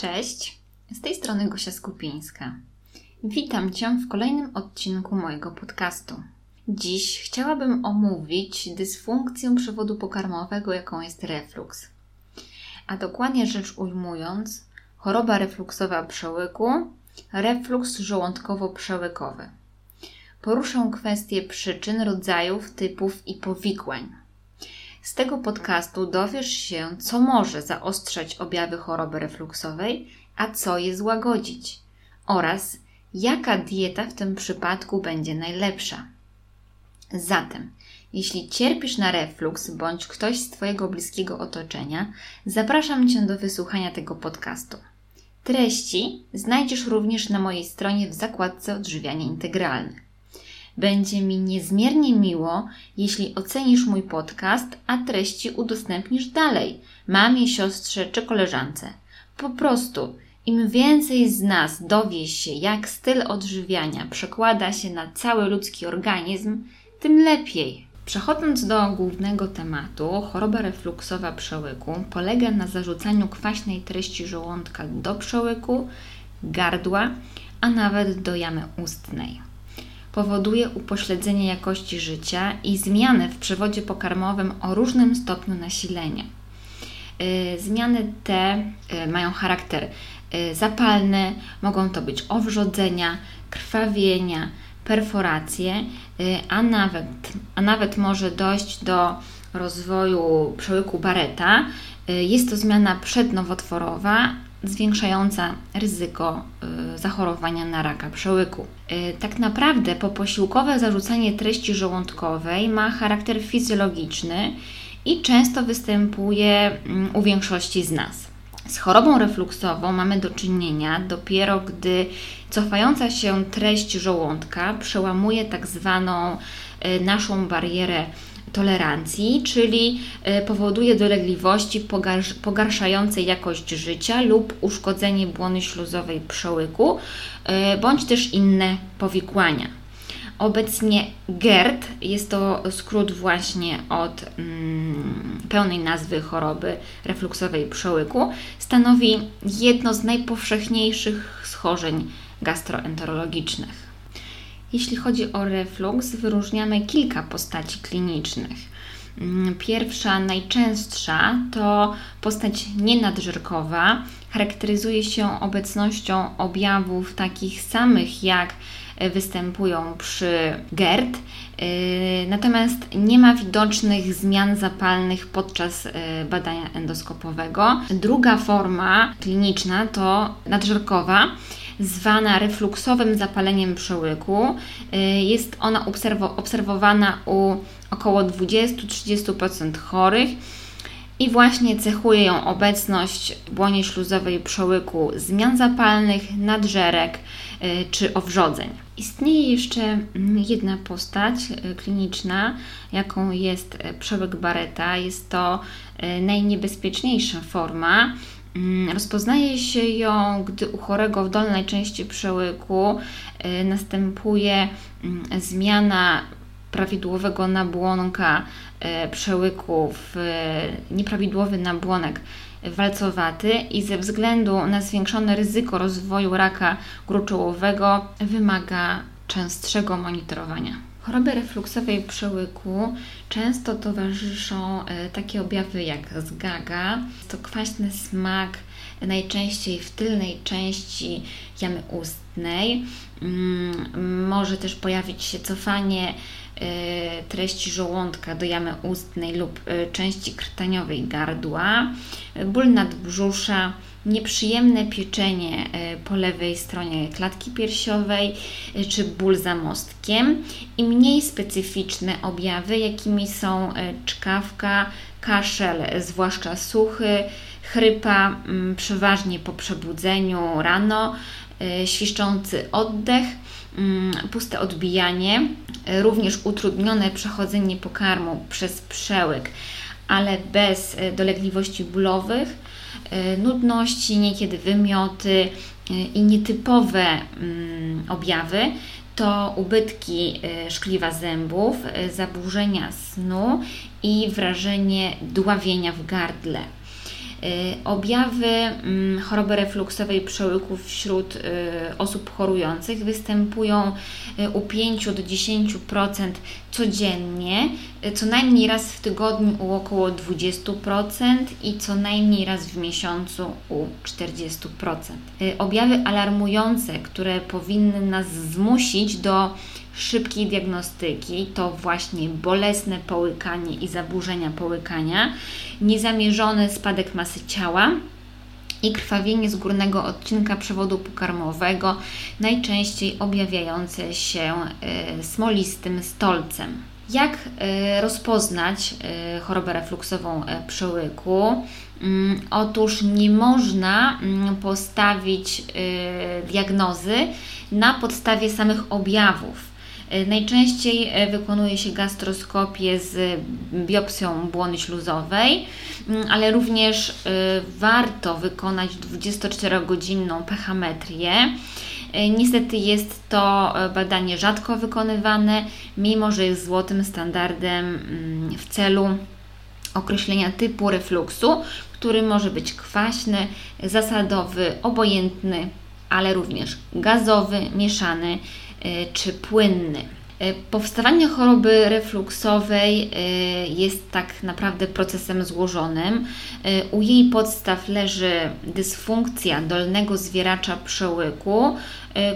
Cześć, z tej strony Gosia Skupińska. Witam Cię w kolejnym odcinku mojego podcastu. Dziś chciałabym omówić dysfunkcję przewodu pokarmowego, jaką jest reflux. A dokładnie rzecz ujmując, choroba refluksowa przełyku, reflux żołądkowo-przełykowy. Poruszę kwestie przyczyn, rodzajów, typów i powikłań. Z tego podcastu dowiesz się, co może zaostrzać objawy choroby refluksowej, a co je złagodzić, oraz jaka dieta w tym przypadku będzie najlepsza. Zatem, jeśli cierpisz na refluks bądź ktoś z Twojego bliskiego otoczenia, zapraszam Cię do wysłuchania tego podcastu. Treści znajdziesz również na mojej stronie w zakładce Odżywianie Integralne. Będzie mi niezmiernie miło, jeśli ocenisz mój podcast, a treści udostępnisz dalej mamie, siostrze czy koleżance. Po prostu, im więcej z nas dowie się, jak styl odżywiania przekłada się na cały ludzki organizm, tym lepiej. Przechodząc do głównego tematu, choroba refluksowa przełyku polega na zarzucaniu kwaśnej treści żołądka do przełyku, gardła, a nawet do jamy ustnej powoduje upośledzenie jakości życia i zmiany w przewodzie pokarmowym o różnym stopniu nasilenia. Y, zmiany te y, mają charakter y, zapalny, mogą to być owrzodzenia, krwawienia, perforacje, a nawet, a nawet może dojść do rozwoju przełyku Barreta. Jest to zmiana przednowotworowa, zwiększająca ryzyko y, zachorowania na raka przełyku. Y, tak naprawdę poposiłkowe zarzucanie treści żołądkowej ma charakter fizjologiczny i często występuje mm, u większości z nas. Z chorobą refluksową mamy do czynienia dopiero gdy cofająca się treść żołądka przełamuje tak zwaną y, naszą barierę tolerancji, czyli e, powoduje dolegliwości pogarszające jakość życia lub uszkodzenie błony śluzowej przełyku, e, bądź też inne powikłania. Obecnie GERD jest to skrót właśnie od mm, pełnej nazwy choroby refluksowej przełyku. Stanowi jedno z najpowszechniejszych schorzeń gastroenterologicznych. Jeśli chodzi o refluks, wyróżniamy kilka postaci klinicznych. Mm, pierwsza, najczęstsza to postać nienadżerkowa. Charakteryzuje się obecnością objawów takich samych jak występują przy GERD, y, natomiast nie ma widocznych zmian zapalnych podczas y, badania endoskopowego. Druga forma kliniczna to nadżerkowa zwana refluksowym zapaleniem przełyku. Y, jest ona obserwowana u około 20-30% chorych i właśnie cechuje ją obecność w błonie śluzowej przełyku zmian zapalnych, nadżerek y, czy owrzodzeń. Istnieje jeszcze mm, jedna postać y, kliniczna, jaką jest przełyk Barreta. Jest to najniebezpieczniejsza forma rozpoznaje się ją, gdy u chorego w dolnej części przełyku y, następuje mm, zmiana prawidłowego nabłonka y, przełyku w nieprawidłowy nabłonek walcowaty i ze względu na zwiększone ryzyko rozwoju raka gruczołowego wymaga częstszego monitorowania. Chorobie refluksowej przełyku często towarzyszą e, takie objawy jak zgaga, to kwaśny smak, najczęściej w tylnej części jamy ustnej. Mm, może też pojawić się cofanie e, treści żołądka do jamy ustnej lub e, części krtaniowej gardła, ból nadbrzusza, nieprzyjemne pieczenie e, po lewej stronie klatki piersiowej e, czy ból za mostkiem i mniej specyficzne objawy, jakimi są e, czkawka, kaszel, zwłaszcza suchy, chrypa, mm, przeważnie po przebudzeniu rano, świszczący oddech, mm, puste odbijanie, również utrudnione przechodzenie pokarmu przez przełyk, ale bez dolegliwości bólowych E, nudności, niekiedy wymioty e, i nietypowe mm, objawy to ubytki e, szkliwa zębów, zaburzenia snu i wrażenie dławienia w gardle. Objawy mm, choroby refluksowej przełyków wśród osób chorujących występują u 5 do 10% codziennie, co najmniej raz w tygodniu u około 20% i co najmniej raz w miesiącu u 40%. Objawy alarmujące, które powinny nas zmusić do szybkiej diagnostyki to właśnie bolesne połykanie i zaburzenia połykania, niezamierzony spadek masy ciała i krwawienie z górnego odcinka przewodu pokarmowego, najczęściej objawiające się y, smolistym stolcem. Jak y, rozpoznać y, chorobę refluksową przełyku? Mm, otóż nie można mm, postawić diagnozy na podstawie samych objawów najczęściej e, wykonuje się gastroskopię z biopsją błony śluzowej, mm, ale również e, warto wykonać 24-godzinną pechametrię. Niestety jest to badanie rzadko wykonywane, mimo że jest złotym standardem mm, w celu określenia typu refluksu, który może być kwaśny, zasadowy, obojętny, ale również gazowy, mieszany E, czy płynny. E, powstawanie choroby refluksowej e, jest tak naprawdę procesem złożonym. U jej podstaw leży dysfunkcja dolnego zwieracza przełyku,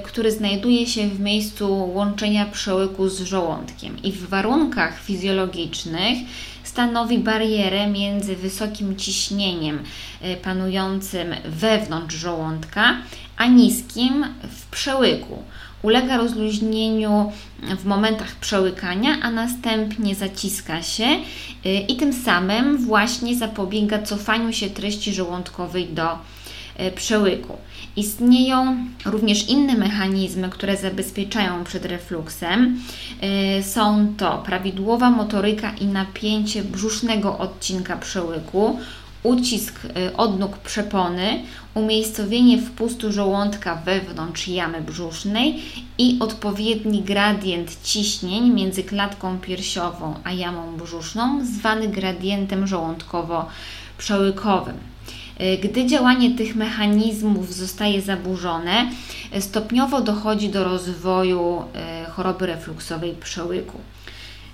który znajduje się w miejscu łączenia przełyku z żołądkiem i w warunkach fizjologicznych stanowi barierę między wysokim ciśnieniem panującym wewnątrz żołądka, a niskim w przełyku ulega rozluźnieniu w momentach przełykania, a następnie zaciska się y, i tym samym właśnie zapobiega cofaniu się treści żołądkowej do y, przełyku. Istnieją również inne mechanizmy, które zabezpieczają przed refluksem. Y, są to prawidłowa motoryka i napięcie brzusznego odcinka przełyku, ucisk y, odnóg przepony, umiejscowienie wpustu żołądka wewnątrz jamy brzusznej i odpowiedni gradient ciśnień między klatką piersiową a jamą brzuszną, zwany gradientem żołądkowo-przełykowym. Y, gdy działanie tych mechanizmów zostaje zaburzone, stopniowo dochodzi do rozwoju y, choroby refluksowej przełyku.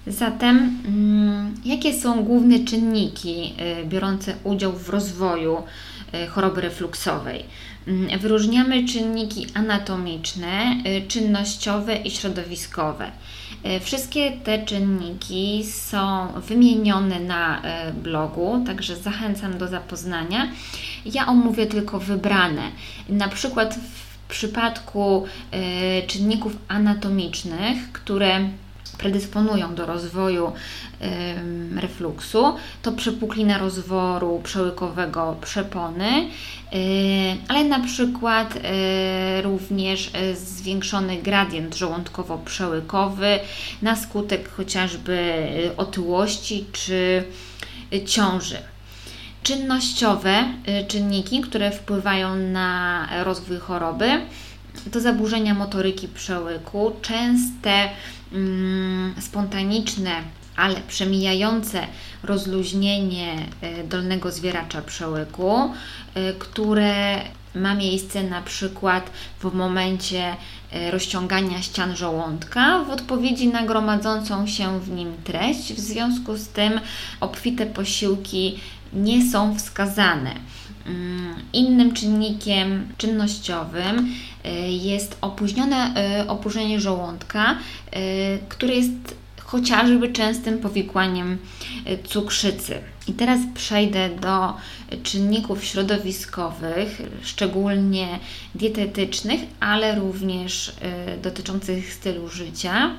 Zatem, mm, jakie są główne czynniki y, biorące udział w rozwoju y, choroby refluksowej? Mm, wyróżniamy czynniki anatomiczne, y, czynnościowe i środowiskowe. Wszystkie te czynniki są wymienione na blogu, także zachęcam do zapoznania. Ja omówię tylko wybrane. Na przykład w przypadku czynników anatomicznych, które predysponują do rozwoju refluksu, to przepuklina rozworu przełykowego przepony, ale na przykład e, również e, zwiększony gradient żołądkowo-przełykowy na skutek chociażby e, otyłości czy ciąży. Czynnościowe czynniki, które wpływają na rozwój choroby, to zaburzenia motoryki przełyku, częste spontaniczne, ale przemijające rozluźnienie e, dolnego zwieracza przełyku, e, które ma miejsce na przykład w momencie e, rozciągania ścian żołądka w odpowiedzi na gromadzącą się w nim treść. W związku z tym obfite posiłki nie są wskazane. Mm, innym czynnikiem czynnościowym jest opóźnione y, opuszczenie żołądka, y, które jest chociażby częstym powikłaniem cukrzycy. I teraz przejdę do czynników środowiskowych, szczególnie dietetycznych, ale również dotyczących stylu życia.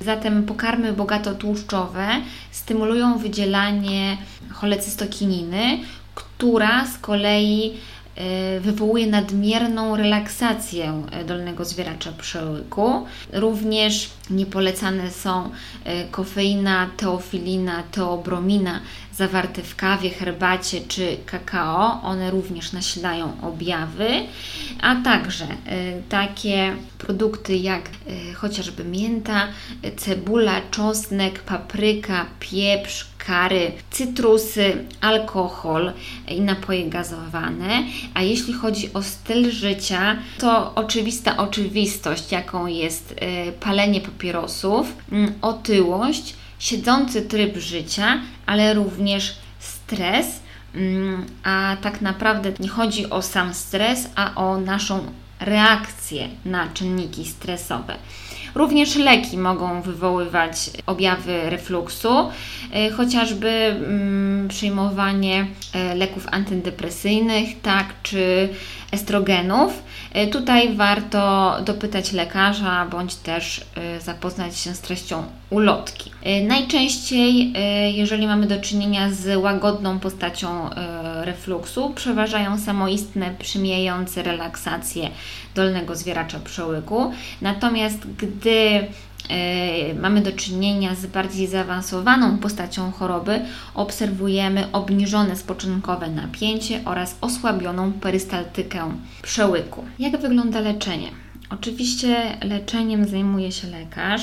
Zatem pokarmy bogato tłuszczowe stymulują wydzielanie cholecystokininy, która z kolei wywołuje nadmierną relaksację e, dolnego zwieracza przełyku. Również niepolecane są e, kofeina, teofilina, teobromina zawarte w kawie, herbacie czy kakao. One również nasilają objawy, a także takie produkty jak chociażby mięta, cebula, czosnek, papryka, pieprz, sakary, cytrusy, alkohol i napoje gazowane. A jeśli chodzi o styl życia, to oczywista oczywistość, jaką jest y, palenie papierosów, mm, otyłość, siedzący tryb życia, ale również stres. Mm, a tak naprawdę nie chodzi o sam stres, a o naszą reakcję na czynniki stresowe. Również leki mogą wywoływać objawy refluksu, e, chociażby mm, przyjmowanie e, leków antydepresyjnych, tak, czy estrogenów. E, tutaj warto dopytać lekarza bądź też zapoznać się z treścią ulotki. Najczęściej, jeżeli mamy do czynienia z łagodną postacią refluksu, przeważają samoistne, przymijające relaksacje dolnego zwieracza przełyku. Natomiast gdy e, mamy do czynienia z bardziej zaawansowaną postacią choroby, obserwujemy obniżone spoczynkowe napięcie oraz osłabioną perystaltykę przełyku. Jak wygląda leczenie? Oczywiście leczeniem zajmuje się lekarz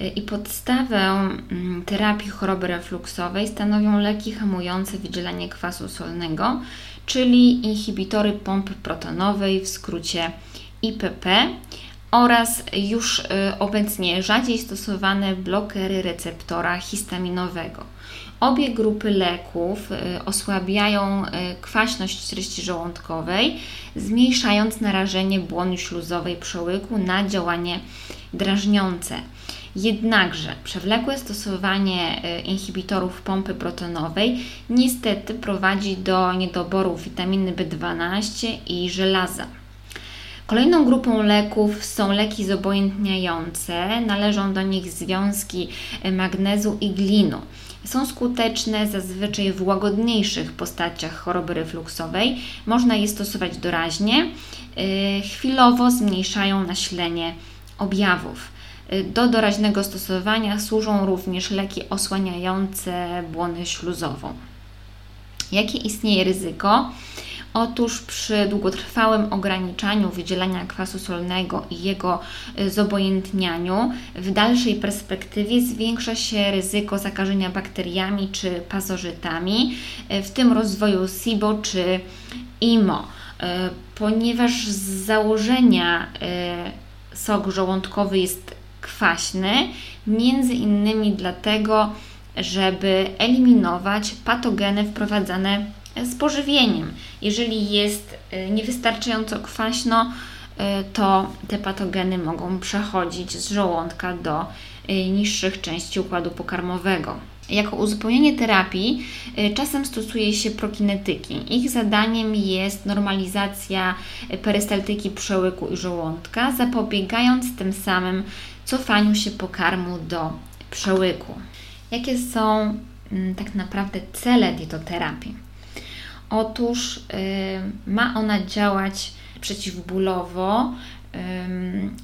e, i podstawę mm, terapii choroby refluksowej stanowią leki hamujące wydzielanie kwasu solnego, czyli inhibitory pompy protonowej, w skrócie IPP oraz już y, obecnie rzadziej stosowane blokery receptora histaminowego. Obie grupy leków y, osłabiają y, kwaśność treści żołądkowej, zmniejszając narażenie błony śluzowej przełyku na działanie drażniące. Jednakże przewlekłe stosowanie inhibitorów pompy protonowej niestety prowadzi do niedoboru witaminy B12 i żelaza. Kolejną grupą leków są leki zobojętniające. Należą do nich związki magnezu i glinu. Są skuteczne zazwyczaj w łagodniejszych postaciach choroby refluksowej. Można je stosować doraźnie. Y, chwilowo zmniejszają nasilenie objawów. Y, do doraźnego stosowania służą również leki osłaniające błonę śluzową. Jakie istnieje ryzyko? Otóż przy długotrwałym ograniczaniu wydzielania kwasu solnego i jego y, zobojętnianiu, w dalszej perspektywie zwiększa się ryzyko zakażenia bakteriami czy pasożytami, y, w tym rozwoju SIBO czy IMO, y, ponieważ z założenia sok żołądkowy jest kwaśny, między innymi dlatego, żeby eliminować patogeny wprowadzane z pożywieniem. Jeżeli jest y, niewystarczająco kwaśno, y, to te patogeny mogą przechodzić z żołądka do y, niższych części układu pokarmowego. Jako uzupełnienie terapii czasem stosuje się prokinetyki. Ich zadaniem jest normalizacja perystaltyki przełyku i żołądka, zapobiegając tym samym cofaniu się pokarmu do przełyku. Jakie są mm, tak naprawdę cele dietoterapii? Otóż y, ma ona działać przeciwbólowo.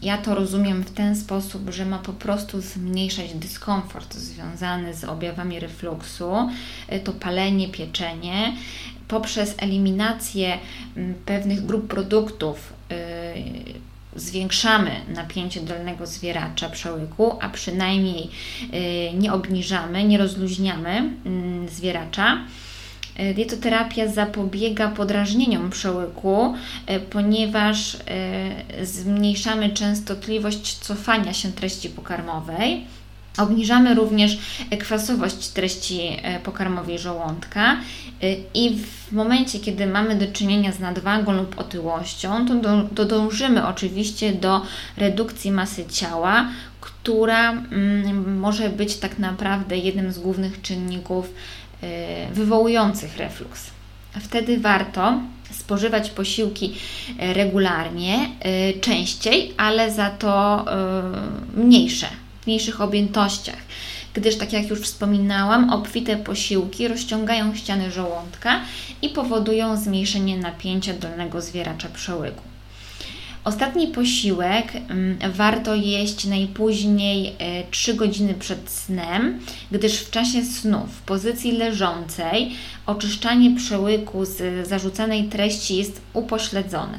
Ja to rozumiem w ten sposób, że ma po prostu zmniejszać dyskomfort związany z objawami refluksu, y, to palenie, pieczenie, poprzez eliminację pewnych grup produktów y, zwiększamy napięcie dolnego zwieracza przełyku, a przynajmniej nie obniżamy, nie rozluźniamy zwieracza. E, dietoterapia zapobiega podrażnieniom przełyku, e, ponieważ e, zmniejszamy częstotliwość cofania się treści pokarmowej. Obniżamy również kwasowość treści pokarmowej żołądka i w momencie, kiedy mamy do czynienia z nadwagą lub otyłością, to, dążymy oczywiście do redukcji masy ciała, która mm, może być tak naprawdę jednym z głównych czynników wywołujących refluks. Wtedy warto spożywać posiłki y, regularnie, y, częściej, ale za to mniejsze, w mniejszych objętościach. Gdyż, tak jak już wspominałam, obfite posiłki rozciągają ściany żołądka i powodują zmniejszenie napięcia dolnego zwieracza przełyku. Ostatni posiłek mm, warto jeść najpóźniej 3 e, godziny przed snem, gdyż w czasie snu w pozycji leżącej oczyszczanie przełyku z zarzucanej treści jest upośledzone.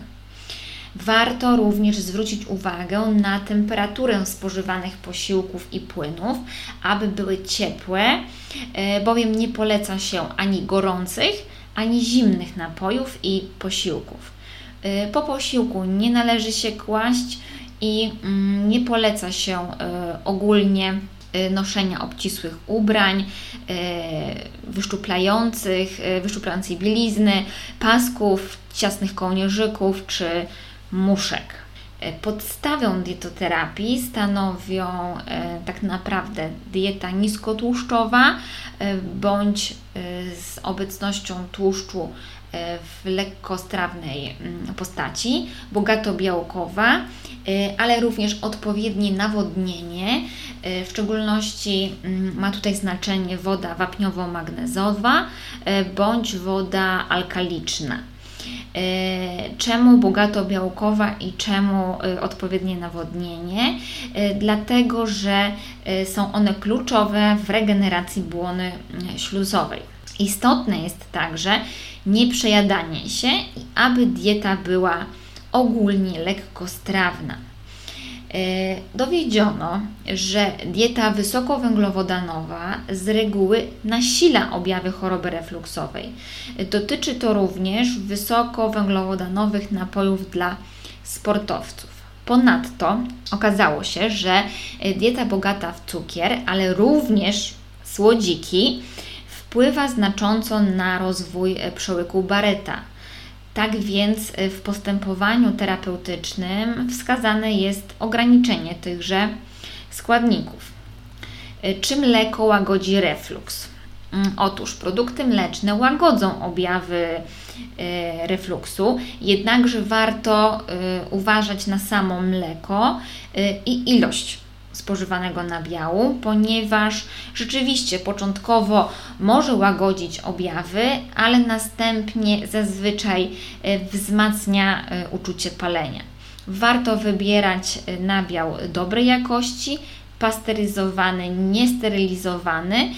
Warto również zwrócić uwagę na temperaturę spożywanych posiłków i płynów, aby były ciepłe, e, bowiem nie poleca się ani gorących, ani zimnych napojów i posiłków. E, po posiłku nie należy się kłaść i mm, nie poleca się e, ogólnie noszenia obcisłych ubrań, wyszczuplających, wyszczuplającej bielizny, pasków, ciasnych kołnierzyków czy muszek. Podstawą dietoterapii stanowią tak naprawdę dieta niskotłuszczowa bądź z obecnością tłuszczu w lekkostrawnej mm, postaci, bogato białkowa, ale również odpowiednie nawodnienie. W szczególności mm, ma tutaj znaczenie woda wapniowo-magnezowa bądź woda alkaliczna. E, czemu bogato białkowa i czemu e, odpowiednie nawodnienie? E, dlatego, że są one kluczowe w regeneracji błony śluzowej. Istotne jest także nieprzejadanie się i aby dieta była ogólnie lekkostrawna. E, dowiedziono, że dieta wysokowęglowodanowa z reguły nasila objawy choroby refluksowej. Dotyczy to również wysokowęglowodanowych napojów dla sportowców. Ponadto okazało się, że dieta bogata w cukier, ale również słodziki wpływa znacząco na rozwój przełyku Barreta tak więc y, w postępowaniu terapeutycznym wskazane jest ograniczenie tychże składników. Y, czy mleko łagodzi refluks? Mm, otóż produkty mleczne łagodzą objawy refluksu, jednakże warto uważać na samo mleko i ilość spożywanego nabiału, ponieważ rzeczywiście początkowo może łagodzić objawy, ale następnie zazwyczaj e, wzmacnia e, uczucie palenia. Warto wybierać e, nabiał dobrej jakości, pasteryzowany, niesterylizowany,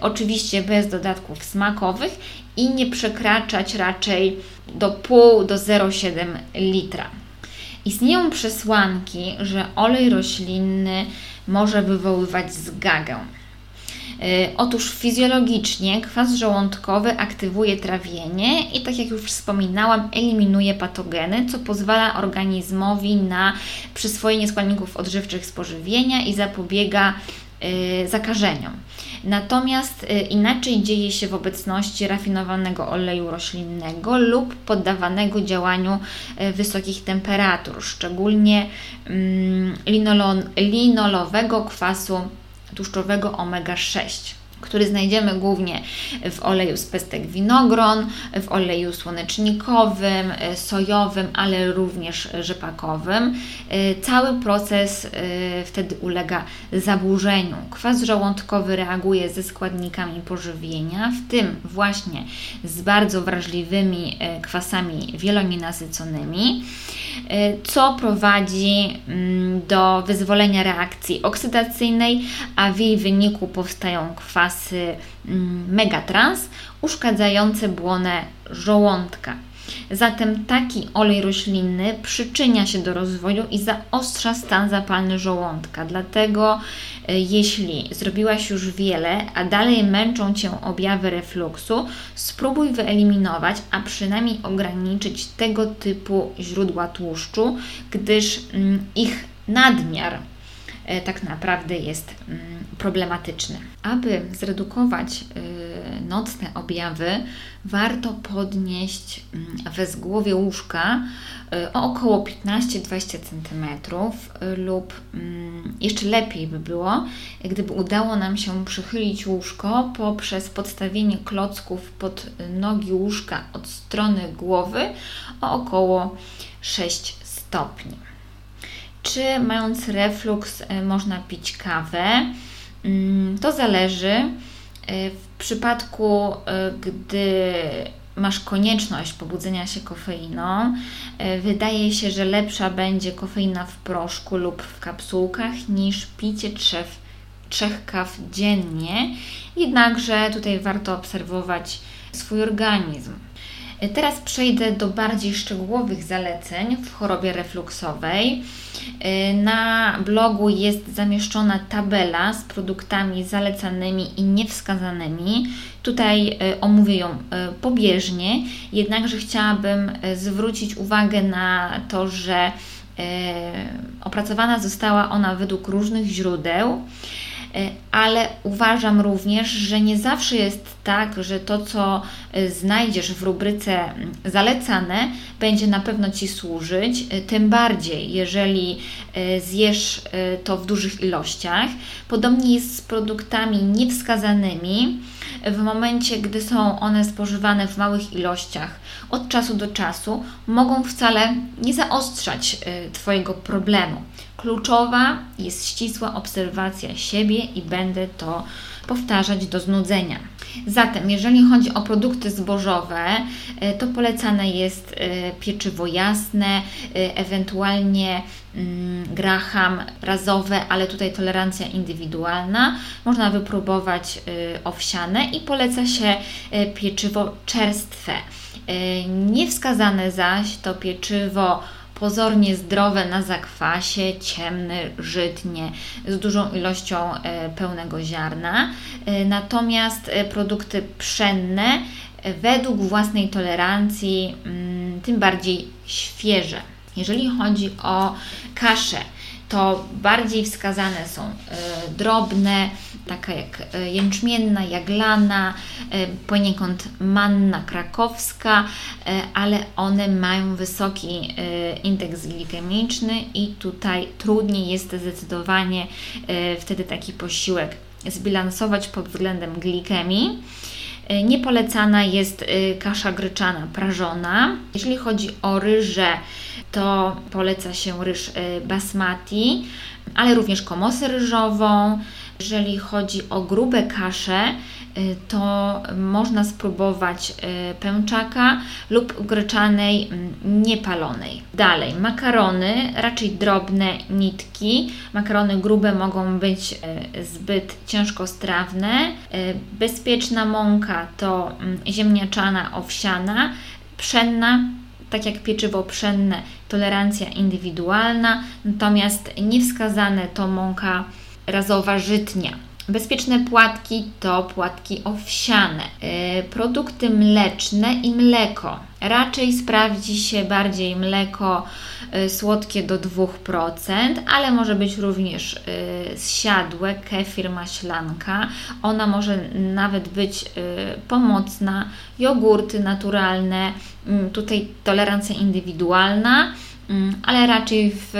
oczywiście bez dodatków smakowych i nie przekraczać raczej do pół do 0,7 litra. Istnieją przesłanki, że olej roślinny może wywoływać zgagę. Y, otóż fizjologicznie kwas żołądkowy aktywuje trawienie i tak jak już wspominałam, eliminuje patogeny, co pozwala organizmowi na przyswojenie składników odżywczych z pożywienia i zapobiega y, zakażeniom. Natomiast y, inaczej dzieje się w obecności rafinowanego oleju roślinnego lub poddawanego działaniu y, wysokich temperatur, szczególnie mm, linolowego kwasu tłuszczowego omega-6 który znajdziemy głównie w oleju z pestek winogron, w oleju słonecznikowym, e, sojowym, ale również rzepakowym. E, cały proces e, wtedy ulega zaburzeniu. Kwas żołądkowy reaguje ze składnikami pożywienia, w tym właśnie z bardzo wrażliwymi kwasami wielonienasyconymi, co prowadzi mm, do wyzwolenia reakcji oksydacyjnej, a w jej wyniku powstają kwasy kwasy mm, megatrans uszkadzające błonę żołądka. Zatem taki olej roślinny przyczynia się do rozwoju i zaostrza stan zapalny żołądka. Dlatego, e, jeśli zrobiłaś już wiele, a dalej męczą cię objawy refluksu, spróbuj wyeliminować, a przynajmniej ograniczyć tego typu źródła tłuszczu, gdyż mm, ich nadmiar tak naprawdę jest mm, problematyczny. Aby zredukować e, nocne objawy, warto podnieść mm, wezgłowie łóżka e, o około 15-20 cm lub mm, jeszcze lepiej by było, gdyby udało nam się przychylić łóżko poprzez podstawienie klocków pod nogi łóżka od strony głowy o około 6 stopni. Czy mając refluks e, można pić kawę? Mm, to zależy. E, w przypadku, e, gdy masz konieczność pobudzenia się kofeiną, wydaje się, że lepsza będzie kofeina w proszku lub w kapsułkach niż picie trzech, trzech kaw dziennie. Jednakże tutaj warto obserwować swój organizm. Teraz przejdę do bardziej szczegółowych zaleceń w chorobie refluksowej. Na blogu jest zamieszczona tabela z produktami zalecanymi i niewskazanymi. Tutaj omówię ją pobieżnie, jednakże chciałabym zwrócić uwagę na to, że opracowana została ona według różnych źródeł. E, ale uważam również, że nie zawsze jest tak, że to, co e, znajdziesz w rubryce mm, zalecane, będzie na pewno Ci służyć, e, tym bardziej, jeżeli zjesz to w dużych ilościach. Podobnie jest z produktami niewskazanymi. W momencie, gdy są one spożywane w małych ilościach od czasu do czasu, mogą wcale nie zaostrzać Twojego problemu. Kluczowa jest ścisła obserwacja siebie i będę to powtarzać do znudzenia. Zatem, jeżeli chodzi o produkty zbożowe, e, to polecane jest e, pieczywo jasne, e, ewentualnie mm, graham razowe, ale tutaj tolerancja indywidualna. Można wypróbować owsiane i poleca się pieczywo czerstwe. Niewskazane zaś to pieczywo pozornie zdrowe na zakwasie, ciemny, żytnie, z dużą ilością e, pełnego ziarna. E, natomiast e, produkty pszenne według własnej tolerancji, mm, tym bardziej świeże. Jeżeli chodzi o kaszę, to bardziej wskazane są drobne, taka jak e, jęczmienna, jaglana, e, poniekąd manna krakowska, e, ale one mają wysoki indeks glikemiczny i tutaj trudniej jest zdecydowanie wtedy taki posiłek zbilansować pod względem glikemii. Niepolecana jest kasza gryczana prażona. Jeżeli chodzi o ryże, to poleca się ryż basmati, ale również komosę ryżową, jeżeli chodzi o grube kasze, y, to można spróbować y, pęczaka lub gryczanej mm, niepalonej. Dalej, makarony, raczej drobne nitki. Makarony grube mogą być y, zbyt ciężkostrawne. Bezpieczna mąka to mm, ziemniaczana, owsiana, pszenna tak jak pieczywo pszenne, tolerancja indywidualna, natomiast niewskazane to mąka razowa żytnia. Bezpieczne płatki to płatki owsiane, yy, produkty mleczne i mleko. Raczej sprawdzi się bardziej mleko yy, słodkie do 2%, ale może być również yy, zsiadłe, kefir, maślanka. Ona może nawet być y, pomocna. Jogurty naturalne, mm, tutaj tolerancja indywidualna ale raczej w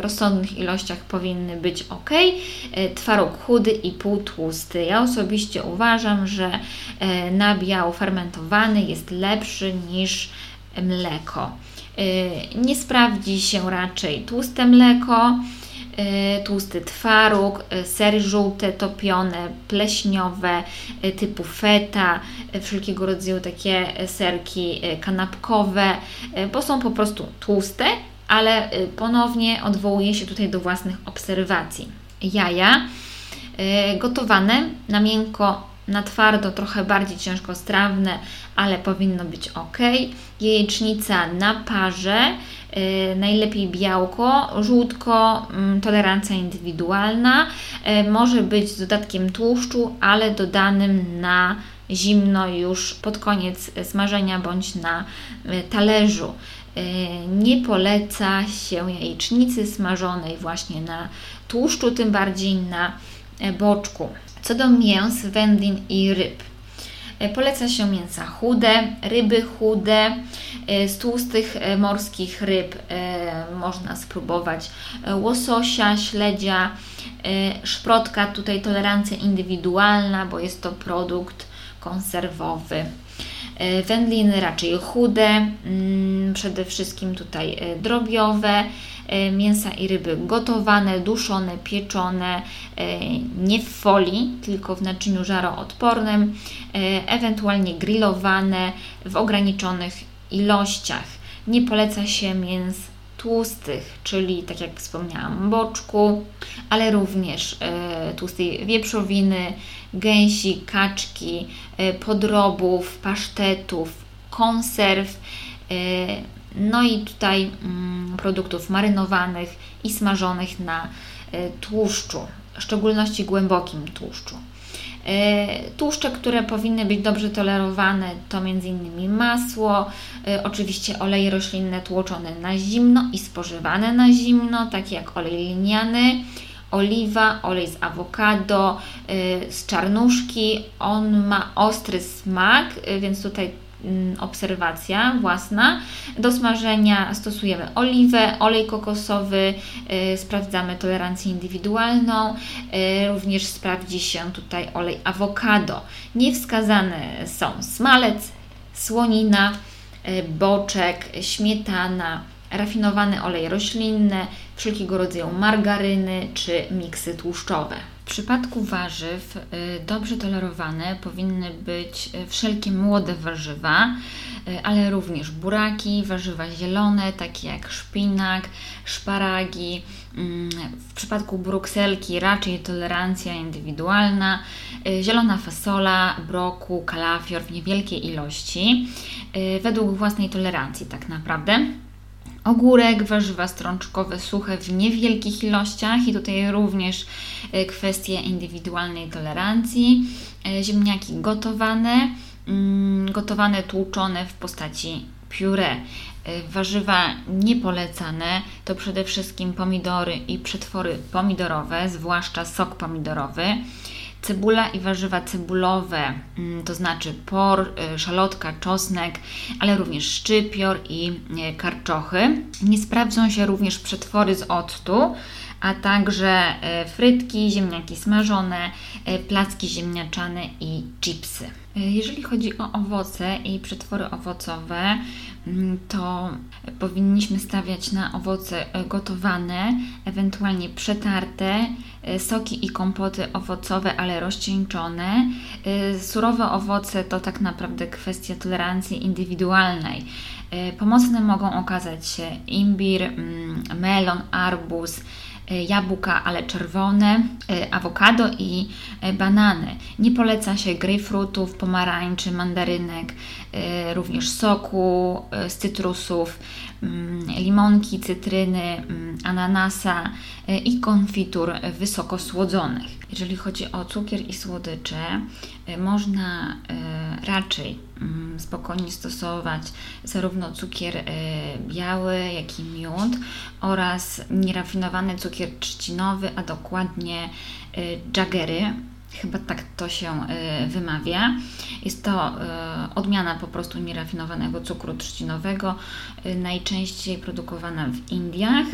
rozsądnych ilościach powinny być ok. E, twaróg chudy i półtłusty. Ja osobiście uważam, że e, nabiał fermentowany jest lepszy niż mleko. E, nie sprawdzi się raczej tłuste mleko, tłusty twaróg, sery żółte, topione, pleśniowe, typu feta, wszelkiego rodzaju takie serki kanapkowe, bo są po prostu tłuste ale ponownie odwołuję się tutaj do własnych obserwacji. Jaja gotowane na miękko, na twardo, trochę bardziej ciężkostrawne, ale powinno być ok. Jajecznica na parze, y, najlepiej białko, żółtko, mm, tolerancja indywidualna, może być z dodatkiem tłuszczu, ale dodanym na zimno już pod koniec smażenia bądź na talerzu. E, nie poleca się jajecznicy smażonej właśnie na tłuszczu, tym bardziej na e, boczku. Co do mięs, wędlin i ryb. E, poleca się mięsa chude, ryby chude. Z tłustych morskich ryb można spróbować łososia, śledzia, szprotka. Tutaj tolerancja indywidualna, bo jest to produkt konserwowy. E, wędliny raczej chude, mm, przede wszystkim tutaj e, drobiowe, e, mięsa i ryby gotowane, duszone, pieczone, nie w folii, tylko w naczyniu żaroodpornym, ewentualnie grillowane w ograniczonych ilościach. Nie poleca się mięs tłustych, czyli tak jak wspomniałam, boczku, ale również e, tłustej wieprzowiny, gęsi, kaczki, e, podrobów, pasztetów, konserw, no i tutaj mm, produktów marynowanych i smażonych na tłuszczu, w szczególności głębokim tłuszczu. E, tłuszcze, które powinny być dobrze tolerowane, to m.in. masło, e, oczywiście oleje roślinne tłoczone na zimno i spożywane na zimno, takie jak olej liniany, oliwa, olej z awokado, e, z czarnuszki. On ma ostry smak, więc tutaj obserwacja własna. Do smażenia stosujemy oliwę, olej kokosowy, yy, sprawdzamy tolerancję indywidualną, yy, również sprawdzi się tutaj olej awokado. Niewskazane są smalec, słonina, yy, boczek, śmietana, rafinowany olej roślinny, wszelkiego rodzaju margaryny czy miksy tłuszczowe. W przypadku warzyw y, dobrze tolerowane powinny być y, wszelkie młode warzywa, y, ale również buraki, warzywa zielone, takie jak szpinak, szparagi. Mm, w przypadku brukselki raczej tolerancja indywidualna, zielona fasola, broku, kalafior w niewielkiej ilości, według własnej tolerancji tak naprawdę ogórek, warzywa strączkowe suche w niewielkich ilościach i tutaj również e, kwestie indywidualnej tolerancji, e, ziemniaki gotowane, mm, gotowane tłuczone w postaci pióre. Warzywa niepolecane to przede wszystkim pomidory i przetwory pomidorowe, zwłaszcza sok pomidorowy cebula i warzywa cebulowe, mm, to znaczy por, y, szalotka, czosnek, ale również szczypior i y, karczochy. Nie sprawdzą się również przetwory z octu, a także y, frytki, ziemniaki smażone, placki ziemniaczane i chipsy. Jeżeli chodzi o owoce i przetwory owocowe, mm, to powinniśmy stawiać na owoce gotowane, ewentualnie przetarte, soki i kompoty owocowe, ale rozcieńczone. E, surowe owoce to tak naprawdę kwestia tolerancji indywidualnej. E, pomocne mogą okazać się imbir, mm, melon, arbuz, jabłka, ale czerwone, awokado i banany. Nie poleca się grejpfrutów, pomarańczy, mandarynek, również soku z cytrusów, mm, limonki, cytryny, mm, ananasa i konfitur wysoko słodzonych. Jeżeli chodzi o cukier i słodycze, można raczej spokojnie stosować zarówno cukier biały, jak i miód oraz nierafinowany cukier trzcinowy, a dokładnie jaggery Chyba tak to się y, wymawia. Jest to y, odmiana po prostu nierafinowanego cukru trzcinowego, y, najczęściej produkowana w Indiach.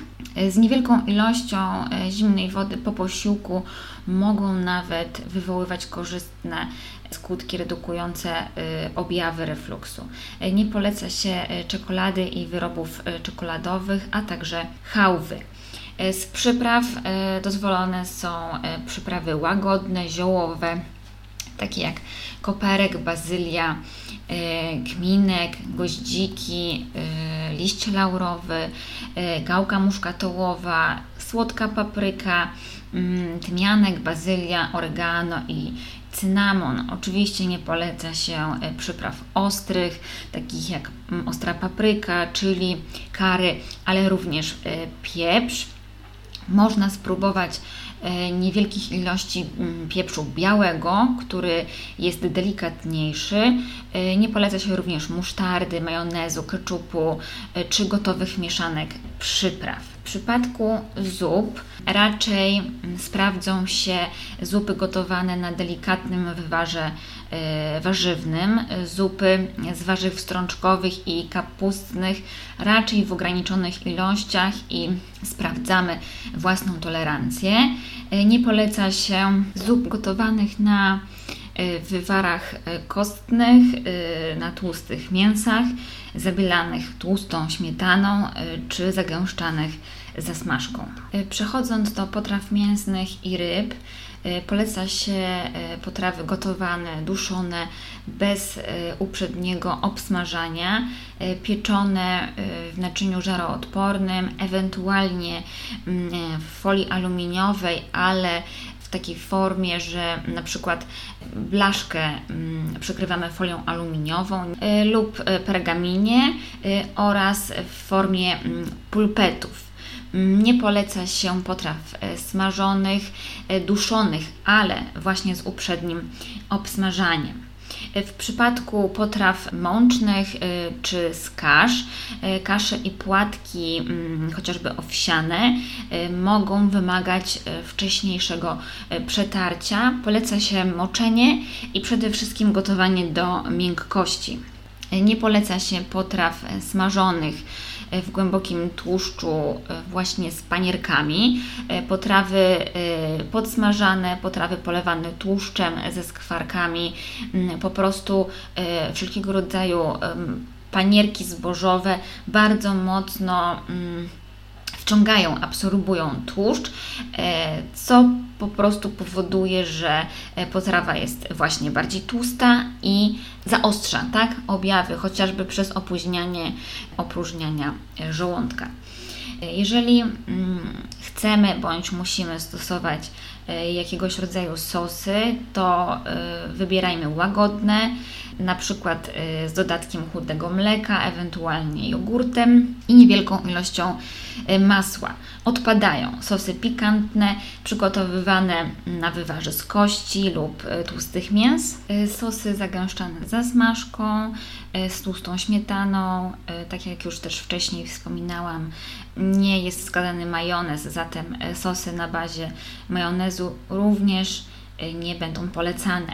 Z niewielką ilością zimnej wody po posiłku mogą nawet wywoływać korzystne skutki redukujące objawy refluksu. Nie poleca się czekolady i wyrobów czekoladowych, a także chałwy. E, z przypraw e, dozwolone są e, przyprawy łagodne, ziołowe, takie jak koperek, bazylia, kminek, goździki, liść laurowy, gałka muszkatołowa, słodka papryka, mm, tymianek, bazylia, oregano i cynamon. Oczywiście nie poleca się przypraw ostrych, takich jak mm, ostra papryka, czyli kary, ale również pieprz można spróbować e, niewielkich ilości mm, pieprzu białego, który jest delikatniejszy. E, nie poleca się również musztardy, majonezu, keczupu e, czy gotowych mieszanek przypraw. Przypadku zup raczej sprawdzą się zupy gotowane na delikatnym wywarze warzywnym, zupy z warzyw strączkowych i kapustnych raczej w ograniczonych ilościach i sprawdzamy własną tolerancję. E, nie poleca się zup gotowanych na e, wywarach e, kostnych, na tłustych mięsach, zabielanych tłustą śmietaną czy zagęszczanych zasmażką. Przechodząc do potraw mięsnych i ryb, poleca się potrawy gotowane, duszone, bez uprzedniego obsmażania, pieczone w naczyniu żaroodpornym, ewentualnie mm, w folii aluminiowej, ale w takiej formie, że na przykład blaszkę mm, przykrywamy folią aluminiową y, lub y, pergaminie oraz w formie mm, pulpetów. Mm, nie poleca się potraw smażonych, duszonych, ale właśnie z uprzednim obsmażaniem. W przypadku potraw mącznych y, czy z kasz, y, kasze i płatki, mm, chociażby owsiane, mogą wymagać wcześniejszego przetarcia. Poleca się moczenie i przede wszystkim gotowanie do miękkości. Nie poleca się potraw smażonych w głębokim tłuszczu e, właśnie z panierkami, e, potrawy e, podsmażane, potrawy polewane tłuszczem ze skwarkami, mm, po prostu wszelkiego rodzaju panierki zbożowe bardzo mocno mm, wciągają, absorbują tłuszcz, co po prostu powoduje, że potrawa jest właśnie bardziej tłusta i zaostrza tak, objawy, chociażby przez opóźnianie opróżniania żołądka. Jeżeli mm, chcemy bądź musimy stosować e, jakiegoś rodzaju sosy, to e, wybierajmy łagodne, na przykład z dodatkiem chudego mleka, ewentualnie jogurtem i niewielką ilością masła. Odpadają sosy pikantne, przygotowywane na wywarze z kości lub y, tłustych mięs, sosy zagęszczane zasmażką, z tłustą śmietaną, tak jak już też wcześniej wspominałam, nie jest wskazany majonez, zatem sosy na bazie majonezu również nie będą polecane.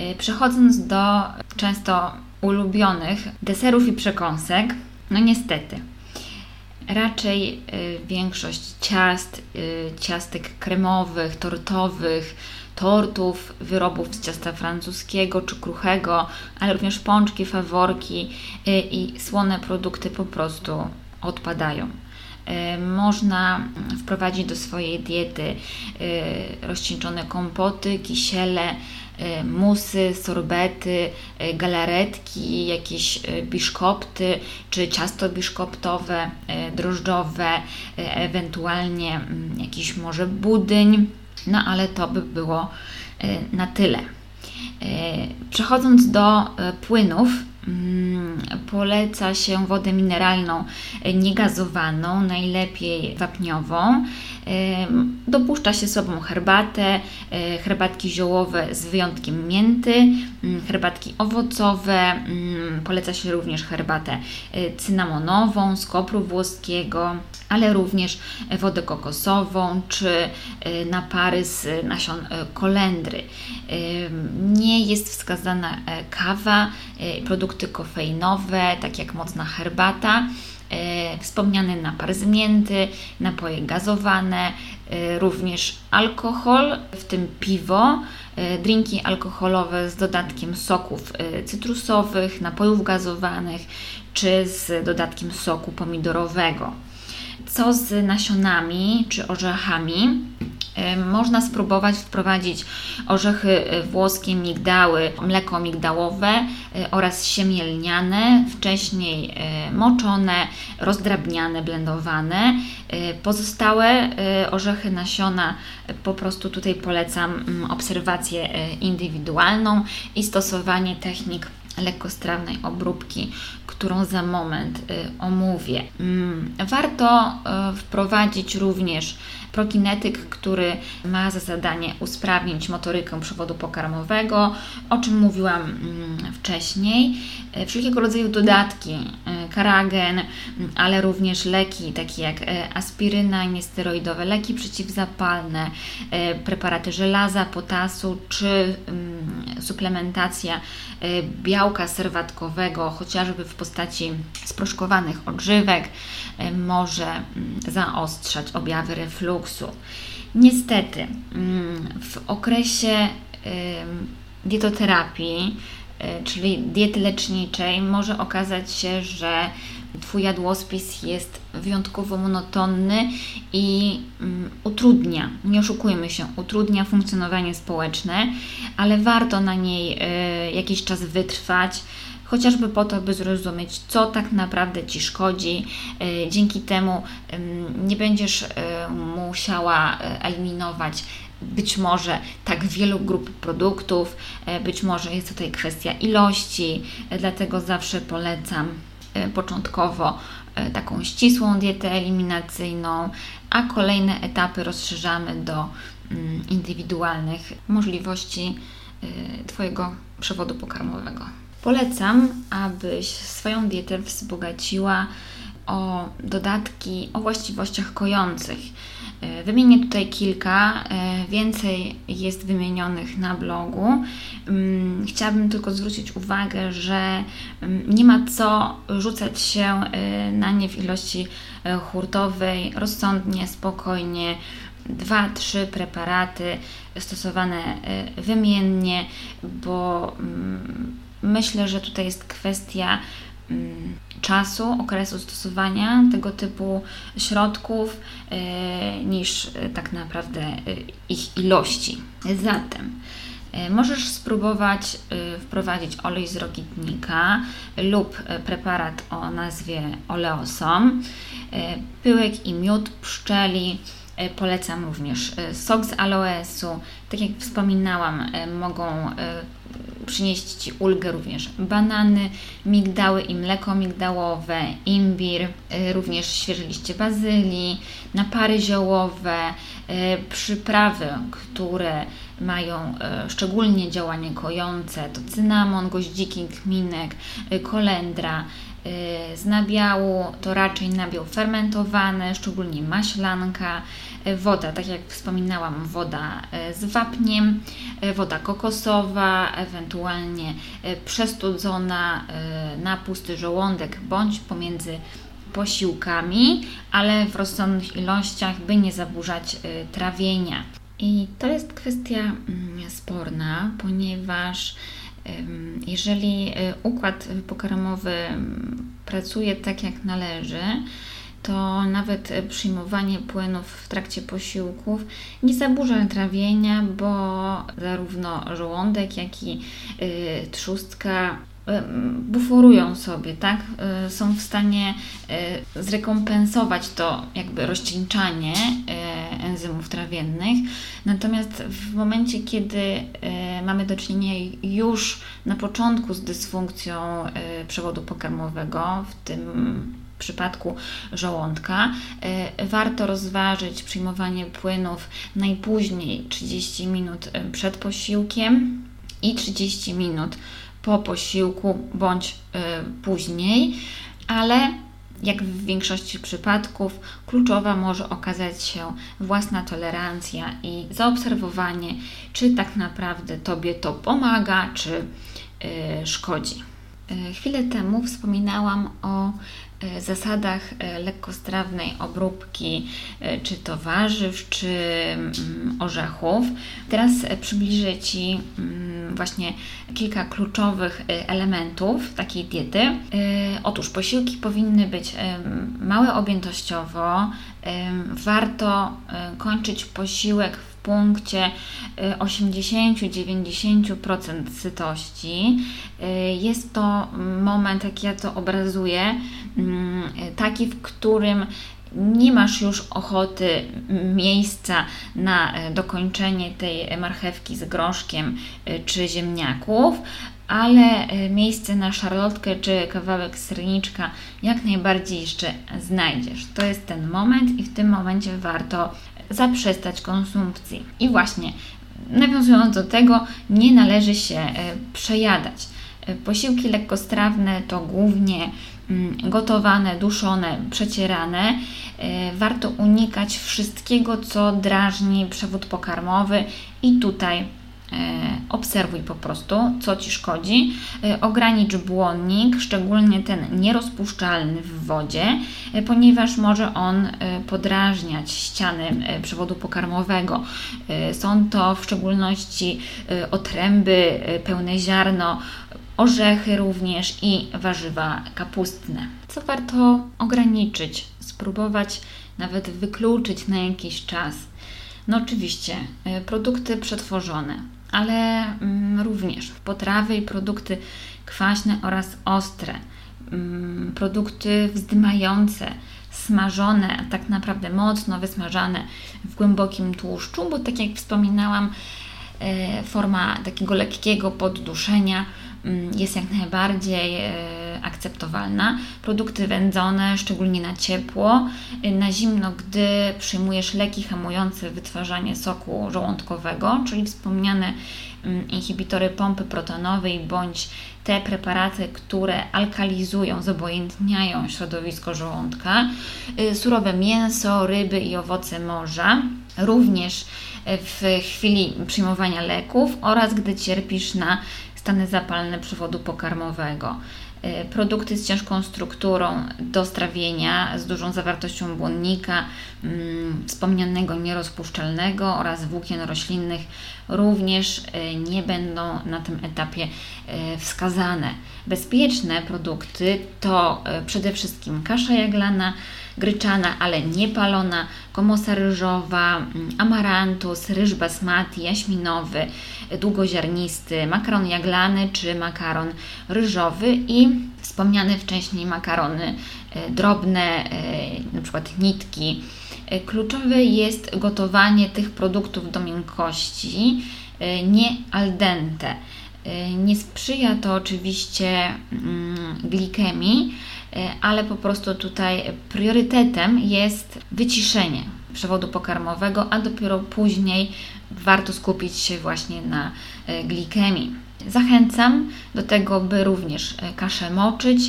Y, przechodząc do często ulubionych deserów i przekąsek, no niestety, raczej y, większość ciast, y, ciastek kremowych, tortowych, tortów, wyrobów z ciasta francuskiego czy kruchego, ale również pączki, faworki i słone produkty po prostu odpadają. Można wprowadzić do swojej diety rozcieńczone kompoty, kisiele, musy, sorbety, e, galaretki, jakieś e, biszkopty, czy ciasto biszkoptowe, drożdżowe, ewentualnie mm, jakiś może budyń, no ale to by było na tyle. Przechodząc do płynów, mm, poleca się wodę mineralną niegazowaną, najlepiej wapniową. Dopuszcza się sobą herbatę, e, herbatki ziołowe z wyjątkiem mięty, mm, herbatki owocowe, mm, poleca się również herbatę e, cynamonową z kopru włoskiego, ale również wodę kokosową czy e, napary z nasion kolendry. Nie jest wskazana kawa, produkty kofeinowe, tak jak mocna herbata. E, wspomniany napar zmięty, napoje gazowane, e, również alkohol, w tym piwo, e, drinki alkoholowe z dodatkiem soków cytrusowych, napojów gazowanych czy z dodatkiem soku pomidorowego. Co z nasionami czy orzechami? Można spróbować wprowadzić orzechy e, włoskie, migdały, mleko migdałowe e, oraz siemię lniane, wcześniej moczone, rozdrabniane, blendowane. Pozostałe orzechy, nasiona po prostu tutaj polecam mm, obserwację indywidualną i stosowanie technik lekkostrawnej obróbki, którą za moment omówię. Mm, warto wprowadzić również prokinetyk, który ma za zadanie usprawnić motorykę przewodu pokarmowego, o czym mówiłam mm, wcześniej. E, wszelkiego rodzaju dodatki, karagen, mm, ale również leki takie jak e, aspiryna, niesteroidowe leki przeciwzapalne, preparaty żelaza, potasu czy mm, suplementacja białka serwatkowego, chociażby w postaci sproszkowanych odżywek, może zaostrzać objawy refluksu. Niestety, w okresie dietoterapii E, czyli diety leczniczej, może okazać się, że Twój jadłospis jest wyjątkowo monotonny i um, utrudnia, nie oszukujmy się, utrudnia funkcjonowanie społeczne, ale warto na niej y, jakiś czas wytrwać chociażby po to, by zrozumieć, co tak naprawdę Ci szkodzi. Dzięki temu nie będziesz musiała eliminować być może tak wielu grup produktów, być może jest tutaj kwestia ilości, dlatego zawsze polecam początkowo taką ścisłą dietę eliminacyjną, a kolejne etapy rozszerzamy do mm, indywidualnych możliwości Twojego przewodu pokarmowego. Polecam, abyś swoją dietę wzbogaciła o dodatki o właściwościach kojących. E, wymienię tutaj kilka, e, więcej jest wymienionych na blogu. Mm, chciałabym tylko zwrócić uwagę, że mm, nie ma co rzucać się e, na nie w ilości hurtowej, rozsądnie, spokojnie. Dwa, trzy preparaty stosowane wymiennie, bo mm, myślę, że tutaj jest kwestia czasu, okresu stosowania tego typu środków e, niż e, tak naprawdę ich ilości. Zatem Możesz spróbować wprowadzić olej z rogitnika lub preparat o nazwie Oleosom, pyłek i miód pszczeli. Polecam również sok z aloesu. Tak jak wspominałam, mogą przynieść Ci ulgę również banany, migdały i mleko migdałowe, imbir, y, również świeże liście bazylii, napary ziołowe, przyprawy, które mają szczególnie działanie kojące, to cynamon, goździki, kminek, kolendra, z nabiału to raczej nabiał fermentowany, szczególnie maślanka, woda, tak jak wspominałam, woda e, z wapniem, e, woda kokosowa, ewentualnie e, przestudzona na pusty żołądek bądź pomiędzy posiłkami, ale w rozsądnych ilościach, by nie zaburzać trawienia. I to jest kwestia mm, sporna, ponieważ jeżeli układ pokarmowy mm, pracuje tak jak należy, to nawet przyjmowanie płynów w trakcie posiłków nie zaburza trawienia, bo zarówno żołądek, jak i y, trzustka e, buforują sobie, tak? Są w stanie zrekompensować to jakby rozcieńczanie enzymów trawiennych. Natomiast w momencie, kiedy mamy do czynienia już na początku z dysfunkcją przewodu pokarmowego, w tym przypadku żołądka, e, warto rozważyć przyjmowanie płynów najpóźniej 30 minut e, przed posiłkiem i 30 minut po posiłku bądź e, później, ale jak w większości przypadków, kluczowa może okazać się własna tolerancja i zaobserwowanie, czy tak naprawdę Tobie to pomaga, czy szkodzi. Chwilę temu wspominałam o zasadach e, lekkostrawnej obróbki, e, czy to warzyw, czy mm, orzechów. Teraz przybliżę Ci mm, właśnie kilka kluczowych elementów takiej diety. Otóż posiłki powinny być małe objętościowo. Warto kończyć posiłek w punkcie 80-90% sytości. Jest to moment, jak ja to obrazuję, Mm, taki, w którym nie masz już ochoty, miejsca na e, dokończenie tej marchewki z groszkiem czy ziemniaków, ale e, miejsce na szarlotkę czy kawałek serniczka jak najbardziej jeszcze znajdziesz. To jest ten moment i w tym momencie warto zaprzestać konsumpcji. I właśnie, nawiązując do tego, nie należy się przejadać. Posiłki lekkostrawne to głównie Mm, gotowane, duszone, przecierane. E, warto unikać wszystkiego, co drażni przewód pokarmowy i tutaj e, obserwuj po prostu, co Ci szkodzi. E, ogranicz błonnik, szczególnie ten nierozpuszczalny w wodzie, ponieważ może on podrażniać ściany przewodu pokarmowego. Są to w szczególności otręby, pełne ziarno, orzechy również i warzywa kapustne. Co warto ograniczyć, spróbować nawet wykluczyć na jakiś czas? No oczywiście produkty przetworzone, ale mm, również potrawy i produkty kwaśne oraz ostre, mm, produkty wzdymające, smażone, tak naprawdę mocno wysmażane w głębokim tłuszczu, bo tak jak wspominałam, e, forma takiego lekkiego podduszenia mm, jest jak najbardziej e, akceptowalna. Produkty wędzone, szczególnie na ciepło, e, na zimno, gdy przyjmujesz leki hamujące wytwarzanie soku żołądkowego, czyli wspomniane mm, inhibitory pompy protonowej bądź te preparaty, które alkalizują, zobojętniają środowisko żołądka, y, surowe mięso, ryby i owoce morza, również w chwili przyjmowania leków oraz gdy cierpisz na stany zapalne przewodu pokarmowego. Y, produkty z ciężką strukturą do strawienia, z dużą zawartością błonnika, mm, wspomnianego nierozpuszczalnego oraz włókien roślinnych również y, nie będą na tym etapie y, wskazane. Bezpieczne produkty to przede wszystkim kasza jaglana, gryczana, ale nie palona, komosa ryżowa, mm, amarantus, ryż basmati, jaśminowy, długoziarnisty, makaron jaglany czy makaron ryżowy i wspomniane wcześniej makarony e, drobne, e, na przykład nitki. E, kluczowe jest gotowanie tych produktów do miękkości, nie al dente. Nie sprzyja to oczywiście mm, glikemii, ale po prostu tutaj priorytetem jest wyciszenie przewodu pokarmowego, a dopiero później warto skupić się właśnie na e, glikemii. Zachęcam do tego, by również e, kaszę moczyć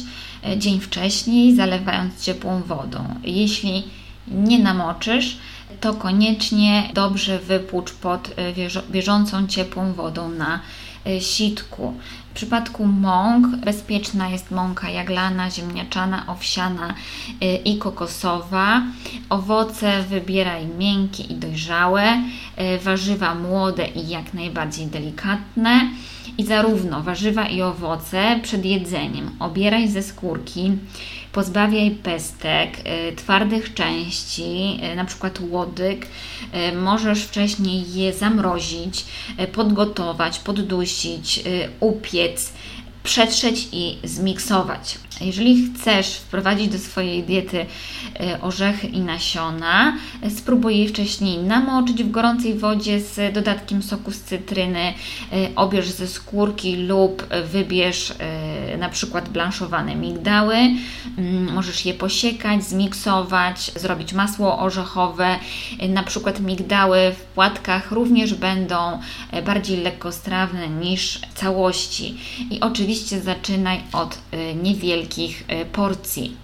e, dzień wcześniej, zalewając ciepłą wodą. Jeśli nie namoczysz, to koniecznie dobrze wypłucz pod bieżącą ciepłą wodą na sitku. W przypadku mąk bezpieczna jest mąka jaglana, ziemniaczana, owsiana y, i kokosowa. Owoce wybieraj miękkie i dojrzałe, y, warzywa młode i jak najbardziej delikatne. I zarówno warzywa i owoce przed jedzeniem obieraj ze skórki, pozbawiaj pestek, y, twardych części, y, na przykład łodyg. Y, możesz wcześniej je zamrozić, podgotować, poddusić, upiec, przetrzeć i zmiksować. Jeżeli chcesz wprowadzić do swojej diety e, orzechy i nasiona, e, spróbuj je wcześniej namoczyć w gorącej wodzie z dodatkiem soku z cytryny, e, obierz ze skórki lub wybierz na przykład blanszowane migdały. Mm, możesz je posiekać, zmiksować, zrobić masło orzechowe. Na przykład migdały w płatkach również będą bardziej lekkostrawne niż całości. I oczywiście zaczynaj od niewielkich wielkich e, porcji.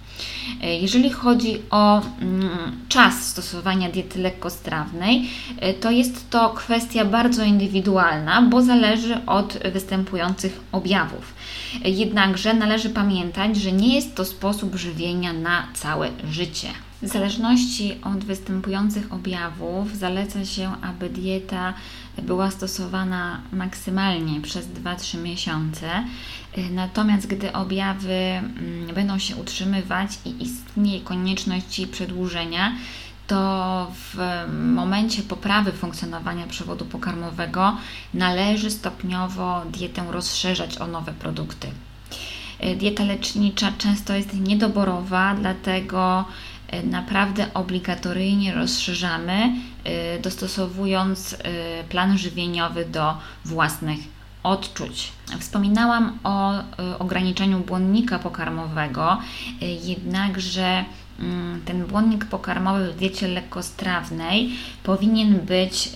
E, jeżeli chodzi o mm, czas stosowania diety lekkostrawnej, e, to jest to kwestia bardzo indywidualna, bo zależy od występujących objawów. Jednakże należy pamiętać, że nie jest to sposób żywienia na całe życie. W zależności od występujących objawów zaleca się, aby dieta była stosowana maksymalnie przez 2-3 miesiące. Natomiast gdy objawy mm, będą się utrzymywać i istnieje konieczność przedłużenia, to w momencie poprawy funkcjonowania przewodu pokarmowego należy stopniowo dietę rozszerzać o nowe produkty. Dieta lecznicza często jest niedoborowa, dlatego naprawdę obligatoryjnie rozszerzamy, e, dostosowując e, plan żywieniowy do własnych odczuć. Wspominałam o ograniczeniu błonnika pokarmowego, jednakże mm, ten błonnik pokarmowy w diecie lekkostrawnej powinien być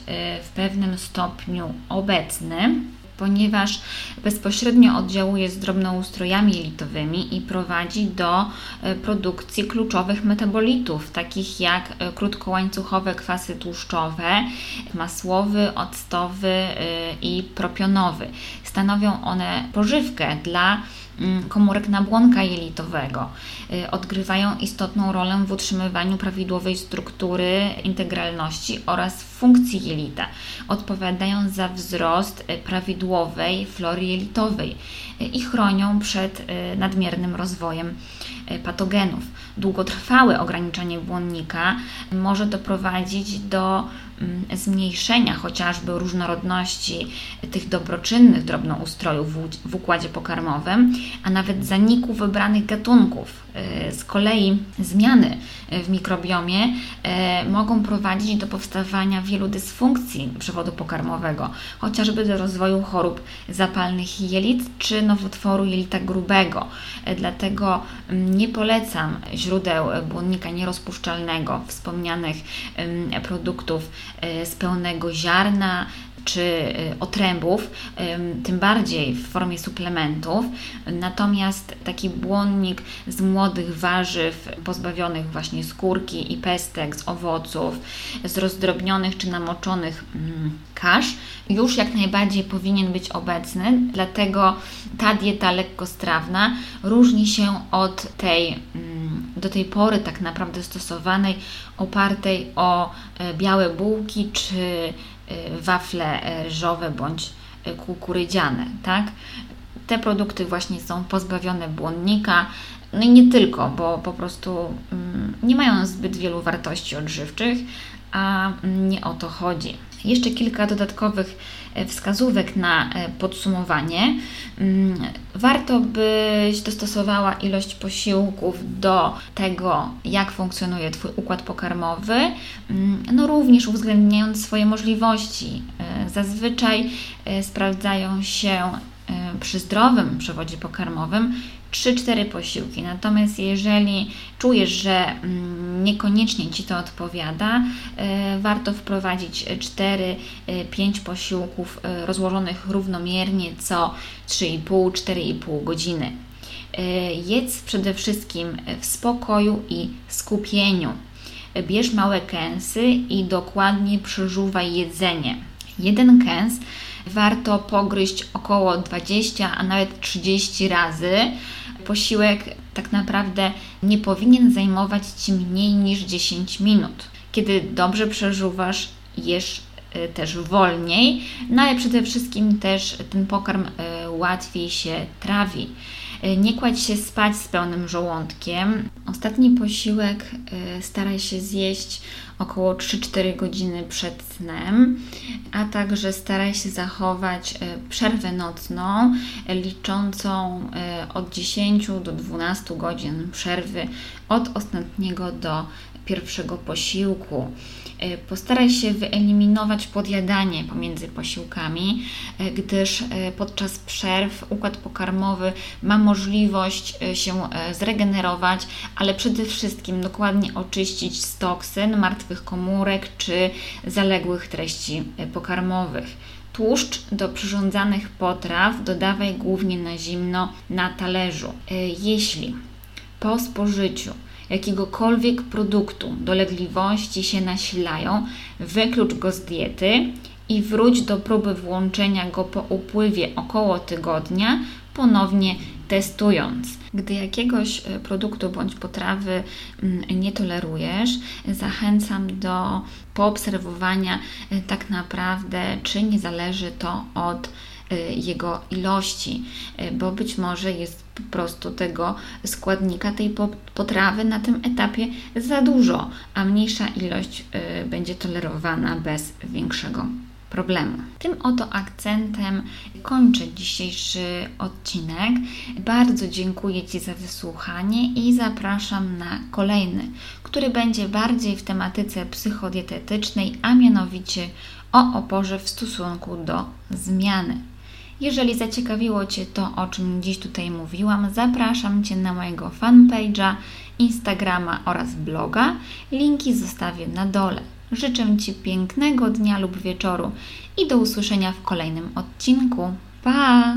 w pewnym stopniu obecny ponieważ bezpośrednio oddziałuje z drobnoustrojami jelitowymi i prowadzi do e, produkcji kluczowych metabolitów, takich jak e, krótkołańcuchowe kwasy tłuszczowe, masłowy, octowy e, i propionowy. Stanowią one pożywkę dla Mm, komórek nabłonka jelitowego. Odgrywają istotną rolę w utrzymywaniu prawidłowej struktury, integralności oraz funkcji jelita. Odpowiadają za wzrost y, prawidłowej flory jelitowej y, i chronią przed nadmiernym rozwojem patogenów. Długotrwałe ograniczenie błonnika może doprowadzić do mm, zmniejszenia chociażby różnorodności tych dobroczynnych drobnoustrojów w układzie pokarmowym, a nawet zaniku wybranych gatunków, Z kolei zmiany w mikrobiomie mogą prowadzić do powstawania wielu dysfunkcji przewodu pokarmowego, chociażby do rozwoju chorób zapalnych jelit czy nowotworu jelita grubego. Dlatego mm, nie polecam źródeł błonnika nierozpuszczalnego, wspomnianych produktów z pełnego ziarna, czy y, otrębów, tym bardziej w formie suplementów. Natomiast taki błonnik z młodych warzyw, pozbawionych właśnie skórki i pestek, z owoców, z rozdrobnionych czy namoczonych mm, kasz, już jak najbardziej powinien być obecny, dlatego ta dieta lekkostrawna różni się od tej mm, do tej pory tak naprawdę stosowanej, opartej o e, białe bułki czy wafle ryżowe bądź y, kukurydziane, tak? Te produkty właśnie są pozbawione błonnika, no i nie tylko, bo po prostu mm, nie mają zbyt wielu wartości odżywczych, a nie o to chodzi. Jeszcze kilka dodatkowych wskazówek na e, podsumowanie. Mm, warto byś dostosowała ilość posiłków do tego, jak funkcjonuje Twój układ pokarmowy, mm, no również uwzględniając swoje możliwości. E, zazwyczaj sprawdzają się przy zdrowym przewodzie pokarmowym 3-4 posiłki. Natomiast jeżeli czujesz, że mm, niekoniecznie Ci to odpowiada, e, warto wprowadzić 4-5 posiłków e, rozłożonych równomiernie co 3,5-4,5 godziny. E, jedz przede wszystkim w spokoju i skupieniu. Bierz małe kęsy i dokładnie przeżuwaj jedzenie. Jeden kęs warto pogryźć około 20, a nawet 30 razy. Posiłek tak naprawdę nie powinien zajmować Ci mniej niż 10 minut. Kiedy dobrze przeżuwasz, jesz y, też wolniej, no ale przede wszystkim też ten pokarm y, łatwiej się trawi. Y, nie kładź się spać z pełnym żołądkiem. Ostatni posiłek staraj się zjeść około 3-4 godziny przed snem, a także staraj się zachować e, przerwę nocną liczącą e, od 10 do 12 godzin przerwy od ostatniego do pierwszego posiłku. E, postaraj się wyeliminować podjadanie pomiędzy posiłkami, e, gdyż e, podczas przerw układ pokarmowy ma możliwość się zregenerować, ale przede wszystkim dokładnie oczyścić z toksyn, martwych komórek czy zaległych treści pokarmowych. Tłuszcz do przyrządzanych potraw dodawaj głównie na zimno na talerzu. Jeśli po spożyciu jakiegokolwiek produktu dolegliwości się nasilają, wyklucz go z diety i wróć do próby włączenia go po upływie około tygodnia, ponownie testując. Gdy jakiegoś e, produktu bądź potrawy mm, nie tolerujesz, zachęcam do poobserwowania e, tak naprawdę, czy nie zależy to od jego ilości, y, bo być może jest po prostu tego składnika, tej potrawy na tym etapie za dużo, a mniejsza ilość y, będzie tolerowana bez większego problemu. Tym oto akcentem kończę dzisiejszy odcinek. Bardzo dziękuję Ci za wysłuchanie i zapraszam na kolejny, który będzie bardziej w tematyce psychodietetycznej, a mianowicie o oporze w stosunku do zmiany. Jeżeli zaciekawiło Cię to, o czym dziś tutaj mówiłam, zapraszam Cię na mojego fanpage'a, Instagrama oraz bloga. Linki zostawię na dole. Życzę Ci pięknego dnia lub wieczoru i do usłyszenia w kolejnym odcinku. Pa!